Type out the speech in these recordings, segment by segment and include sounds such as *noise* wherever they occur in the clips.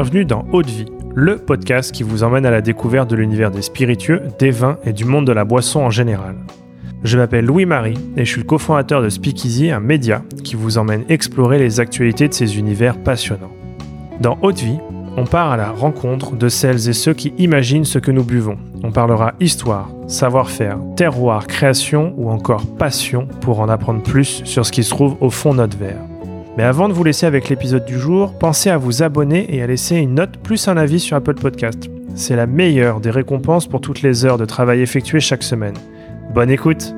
Bienvenue dans Haute Vie, le podcast qui vous emmène à la découverte de l'univers des spiritueux, des vins et du monde de la boisson en général. Je m'appelle Louis-Marie et je suis le cofondateur de Speakeasy, un média qui vous emmène explorer les actualités de ces univers passionnants. Dans Haute Vie, on part à la rencontre de celles et ceux qui imaginent ce que nous buvons. On parlera histoire, savoir-faire, terroir, création ou encore passion pour en apprendre plus sur ce qui se trouve au fond de notre verre. Mais avant de vous laisser avec l'épisode du jour, pensez à vous abonner et à laisser une note plus un avis sur Apple Podcast. C'est la meilleure des récompenses pour toutes les heures de travail effectuées chaque semaine. Bonne écoute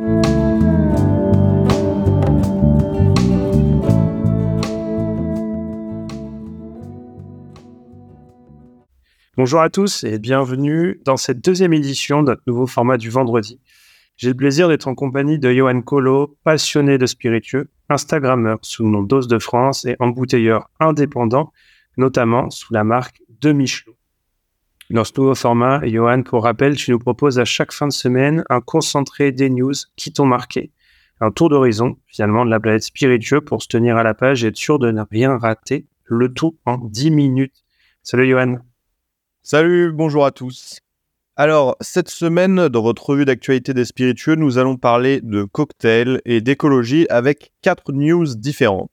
Bonjour à tous et bienvenue dans cette deuxième édition de notre nouveau format du vendredi. J'ai le plaisir d'être en compagnie de Johan Colo, passionné de spiritueux, Instagrammeur sous le nom Dose de France et embouteilleur indépendant, notamment sous la marque de Michelot. Dans ce nouveau format, Johan, pour rappel, tu nous proposes à chaque fin de semaine un concentré des news qui t'ont marqué. Un tour d'horizon, finalement, de la planète spiritueux pour se tenir à la page et être sûr de ne rien rater. Le tout en 10 minutes. Salut Johan. Salut, bonjour à tous. Alors, cette semaine, dans votre revue d'actualité des spiritueux, nous allons parler de cocktails et d'écologie avec quatre news différentes.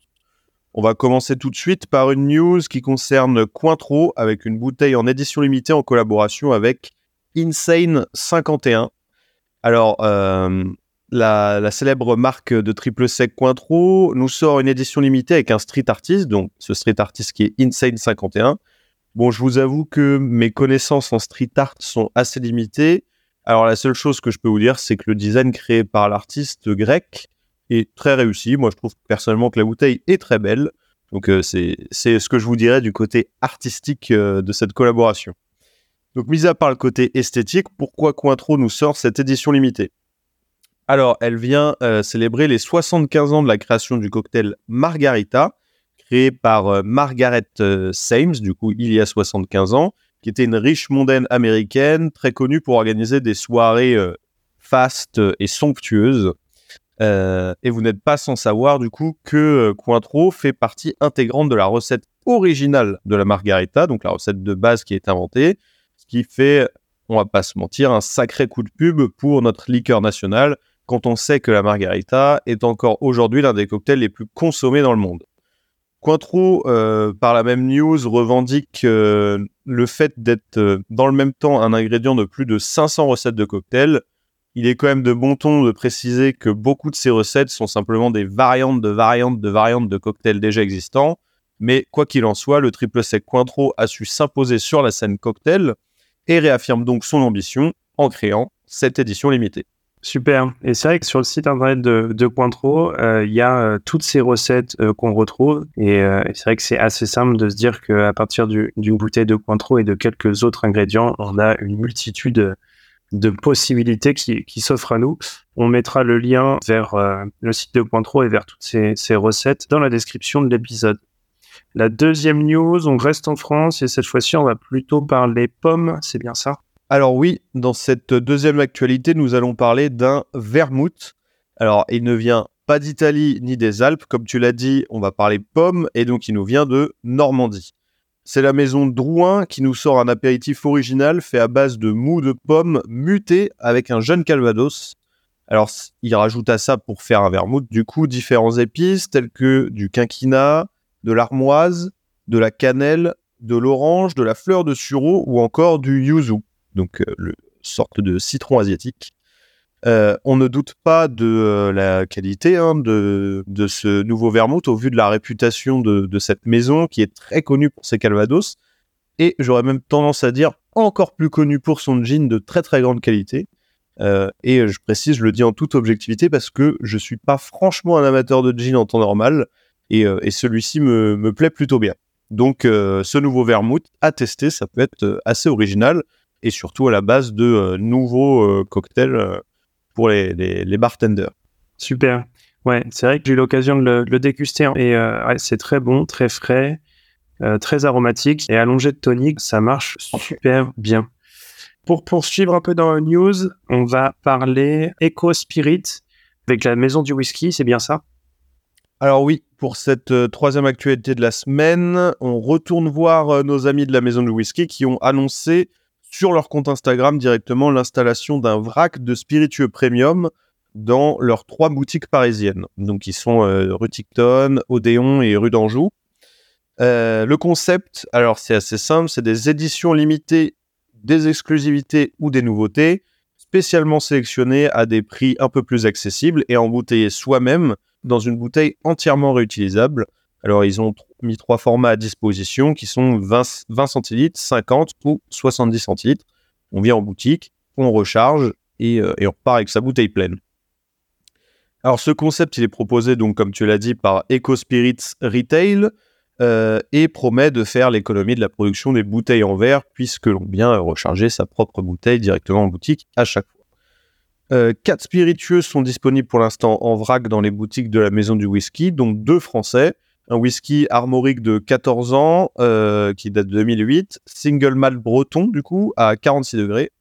On va commencer tout de suite par une news qui concerne Cointreau avec une bouteille en édition limitée en collaboration avec Insane 51. Alors, euh, la, la, célèbre marque de triple sec Cointreau nous sort une édition limitée avec un street artist, donc ce street artist qui est Insane 51 Bon, je vous avoue que mes connaissances en street art sont assez limitées. Alors la seule chose que je peux vous dire, c'est que le design créé par l'artiste grec est très réussi. Moi, je trouve personnellement que la bouteille est très belle. Donc euh, c'est ce que je vous dirais du côté artistique euh, de cette collaboration. Donc mis à part le côté esthétique, pourquoi Cointreau nous sort cette édition limitée? Alors elle vient euh, célébrer les 75 ans de la création du cocktail Margarita, créé par euh, Margaret euh, Sames, du coup, il y a 75 ans, qui était une riche mondaine américaine, très connue pour organiser des soirées euh, fastes et somptueuses. et vous n'êtes pas sans savoir, du coup, que Cointreau fait partie intégrante de la recette originale de la margarita, donc la recette de base qui est inventée, ce qui fait, on va pas se mentir, un sacré coup de pub pour notre liqueur nationale quand on sait que la margarita est encore aujourd'hui l'un des cocktails les plus consommés dans le monde. Cointreau, euh, par la même news, revendique le fait d'être euh, dans le même temps un ingrédient de plus de 500 recettes de cocktails. Il est quand même de bon ton de préciser que beaucoup de ces recettes sont simplement des variantes de variantes de variantes de cocktails déjà existants. Mais quoi qu'il en soit, le triple sec Cointreau a su s'imposer sur la scène cocktail et réaffirme donc son ambition en créant cette édition limitée. Super. Et c'est vrai que sur le site internet de, de Cointreau, euh, il y a euh, toutes ces recettes euh, qu'on retrouve. Et, c'est vrai que c'est assez simple de se dire qu'à partir d'une bouteille de Cointreau et de quelques autres ingrédients, on a une multitude de possibilités qui, s'offrent à nous. On mettra le lien vers le site de Cointreau et vers toutes ces recettes dans la description de l'épisode. La deuxième news, on reste en France et cette fois-ci, on va plutôt parler pommes, c'est bien ça? Alors oui, dans cette deuxième actualité, nous allons parler d'un vermouth. Alors, il ne vient pas d'Italie ni des Alpes, comme tu l'as dit, on va parler pommes, et donc il nous vient de Normandie. C'est la maison Drouin qui nous sort un apéritif original fait à base de mou de pommes muté avec un jeune calvados. Alors, il rajoute à ça pour faire un vermouth, du coup, différents épices tels que du quinquina, de l'armoise, de la cannelle, de l'orange, de la fleur de sureau ou encore du yuzu donc euh, le sorte de citron asiatique. Euh, on ne doute pas de euh, la qualité hein, de, ce nouveau vermouth au vu de la réputation de, cette maison qui est très connue pour ses calvados et j'aurais même tendance à dire encore plus connue pour son gin de très très grande qualité. et je précise, je le dis en toute objectivité parce que je suis pas franchement un amateur de gin en temps normal et, celui-ci me, me, plaît plutôt bien. Donc ce nouveau vermouth à tester, ça peut être assez original et surtout à la base de euh, nouveaux euh, cocktails euh, pour les, les, bartenders. Super. Ouais, c'est vrai que j'ai eu l'occasion de le, déguster et c'est très bon, très frais, très aromatique et allongé de tonique, ça marche super bien. Pour poursuivre un peu dans la news, on va parler Eco Spirit avec la maison du whisky, c'est bien ça? Alors oui, pour cette euh, troisième actualité de la semaine, on retourne voir euh, nos amis de la maison du whisky qui ont annoncé sur leur compte Instagram directement l'installation d'un vrac de spiritueux premium dans leurs trois boutiques parisiennes. Donc ils sont euh, rue Ticton, Odéon et rue d'Anjou. le concept, alors c'est assez simple, c'est des éditions limitées, des exclusivités ou des nouveautés, spécialement sélectionnées à des prix un peu plus accessibles et embouteillées soi-même dans une bouteille entièrement réutilisable. Alors, ils ont mis trois formats à disposition qui sont 20, 20 centilitres, 50 ou 70 centilitres. On vient en boutique, on recharge et, euh, et, on repart avec sa bouteille pleine. Alors, ce concept, il est proposé, donc, comme tu l'as dit, par EcoSpirits Retail euh, et promet de faire l'économie de la production des bouteilles en verre puisque l'on vient recharger sa propre bouteille directement en boutique à chaque fois. Euh, quatre spiritueux sont disponibles pour l'instant en vrac dans les boutiques de la maison du whisky, donc deux français. Un whisky armorique de 14 ans euh, qui date de 2008, single malt breton du coup à 46 degrés,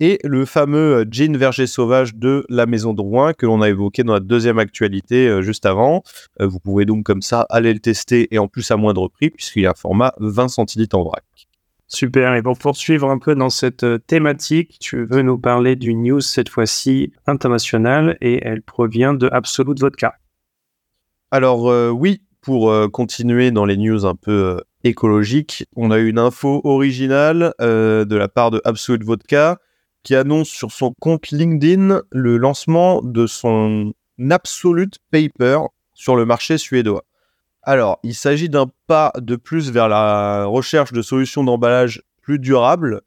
et le fameux euh, gin verger sauvage de la maison de Rouen que l'on a évoqué dans la deuxième actualité juste avant. vous pouvez donc comme ça aller le tester et en plus à moindre prix puisqu'il y a un format 20 centilitres en vrac. Super. Et pour poursuivre un peu dans cette euh, thématique, tu veux nous parler d'une news cette fois-ci internationale et elle provient de Absolute Vodka. Alors euh, oui, pour euh, continuer dans les news un peu écologiques, on a une info originale de la part de Absolute Vodka qui annonce sur son compte LinkedIn le lancement de son Absolute Paper sur le marché suédois. Alors, il s'agit d'un pas de plus vers la recherche de solutions d'emballage plus durables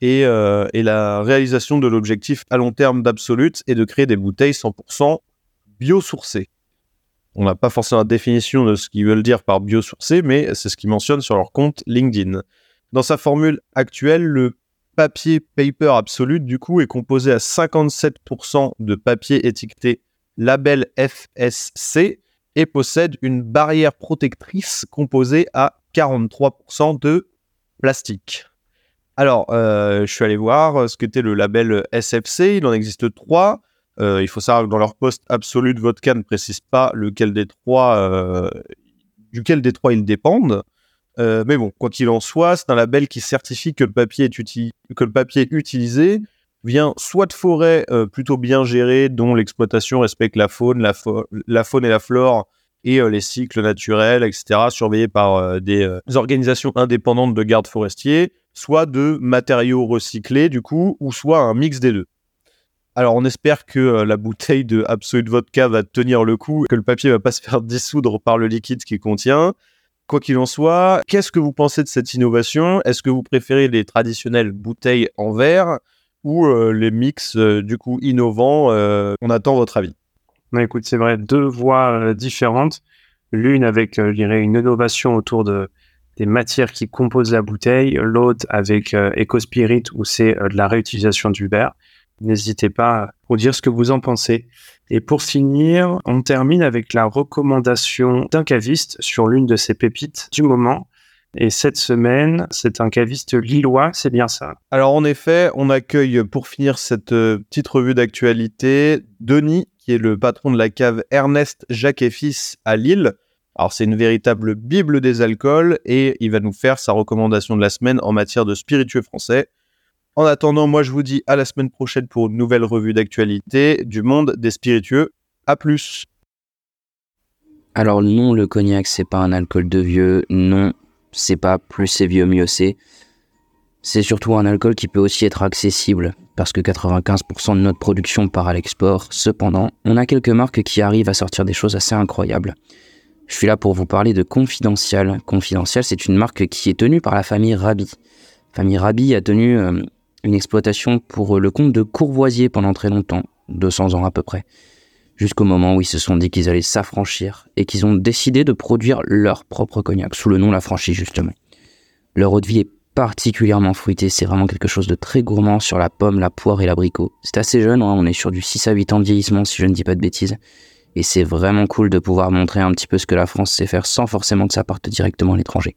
et, euh, la réalisation de l'objectif à long terme d'Absolute et de créer des bouteilles 100% biosourcées. On n'a pas forcément la définition de ce qu'ils veulent dire par biosourcé, mais c'est ce qu'ils mentionnent sur leur compte LinkedIn. Dans sa formule actuelle, le papier paper Absolute, du coup, est composé à 57% de papier étiqueté label FSC, et possède une barrière protectrice composée à 43% de plastique. Alors, euh, je suis allé voir ce qu'était le label SFC. Il en existe trois. Euh, il faut savoir que dans leur poste absolu de vodka ne précise pas euh, duquel des trois ils dépendent. mais bon, quoi qu'il en soit, c'est un label qui certifie que le papier, utilisé vient soit de forêts euh, plutôt bien gérées, dont l'exploitation respecte la faune, la, faune et la flore et euh, les cycles naturels, etc., surveillés par euh, des organisations indépendantes de gardes forestiers, soit de matériaux recyclés, du coup, ou soit un mix des deux. Alors, on espère que la bouteille de Absolute Vodka va tenir le coup, que le papier va pas se faire *laughs* dissoudre par le liquide qu'il contient. Quoi qu'il en soit, qu'est-ce que vous pensez de cette innovation? Est-ce que vous préférez les traditionnelles bouteilles en verre ou euh, les mix euh, du coup innovants euh, On attend votre avis. Bah, écoute, c'est vrai, deux voies différentes. L'une avec, je dirais, une innovation autour de, des matières qui composent la bouteille, l'autre avec EcoSpirit où c'est de la réutilisation du verre. N'hésitez pas à dire ce que vous en pensez. Et pour finir, on termine avec la recommandation d'un caviste sur l'une de ses pépites du moment. Et cette semaine, c'est un caviste lillois, c'est bien ça Alors en effet, on accueille pour finir cette euh, petite revue d'actualité Denis, qui est le patron de la cave Ernest Jacques et Fils à Lille. Alors c'est une véritable bible des alcools et il va nous faire sa recommandation de la semaine en matière de spiritueux français. En attendant, moi je vous dis à la semaine prochaine pour une nouvelle revue d'actualité du monde des spiritueux. À plus. Alors non, le cognac c'est pas un alcool de vieux, non, c'est pas plus c'est vieux mieux c'est. C'est surtout un alcool qui peut aussi être accessible, parce que 95% de notre production part à l'export. Cependant, on a quelques marques qui arrivent à sortir des choses assez incroyables. Je suis là pour vous parler de Confidential. Confidential, c'est une marque qui est tenue par la famille Rabi. Famille Rabi a tenu euh, une exploitation pour le compte de Courvoisier pendant très longtemps, 200 ans à peu près jusqu'au moment où ils se sont dit qu'ils allaient s'affranchir et qu'ils ont décidé de produire leur propre cognac sous le nom La Franchise justement. Leur eau de vie est particulièrement fruitée, c'est vraiment quelque chose de très gourmand sur la pomme, la poire et l'abricot. C'est assez jeune, hein, on est sur du 6 à 8 ans de vieillissement si je ne dis pas de bêtises. Et c'est vraiment cool de pouvoir montrer un petit peu ce que la France sait faire sans forcément que ça parte directement à l'étranger.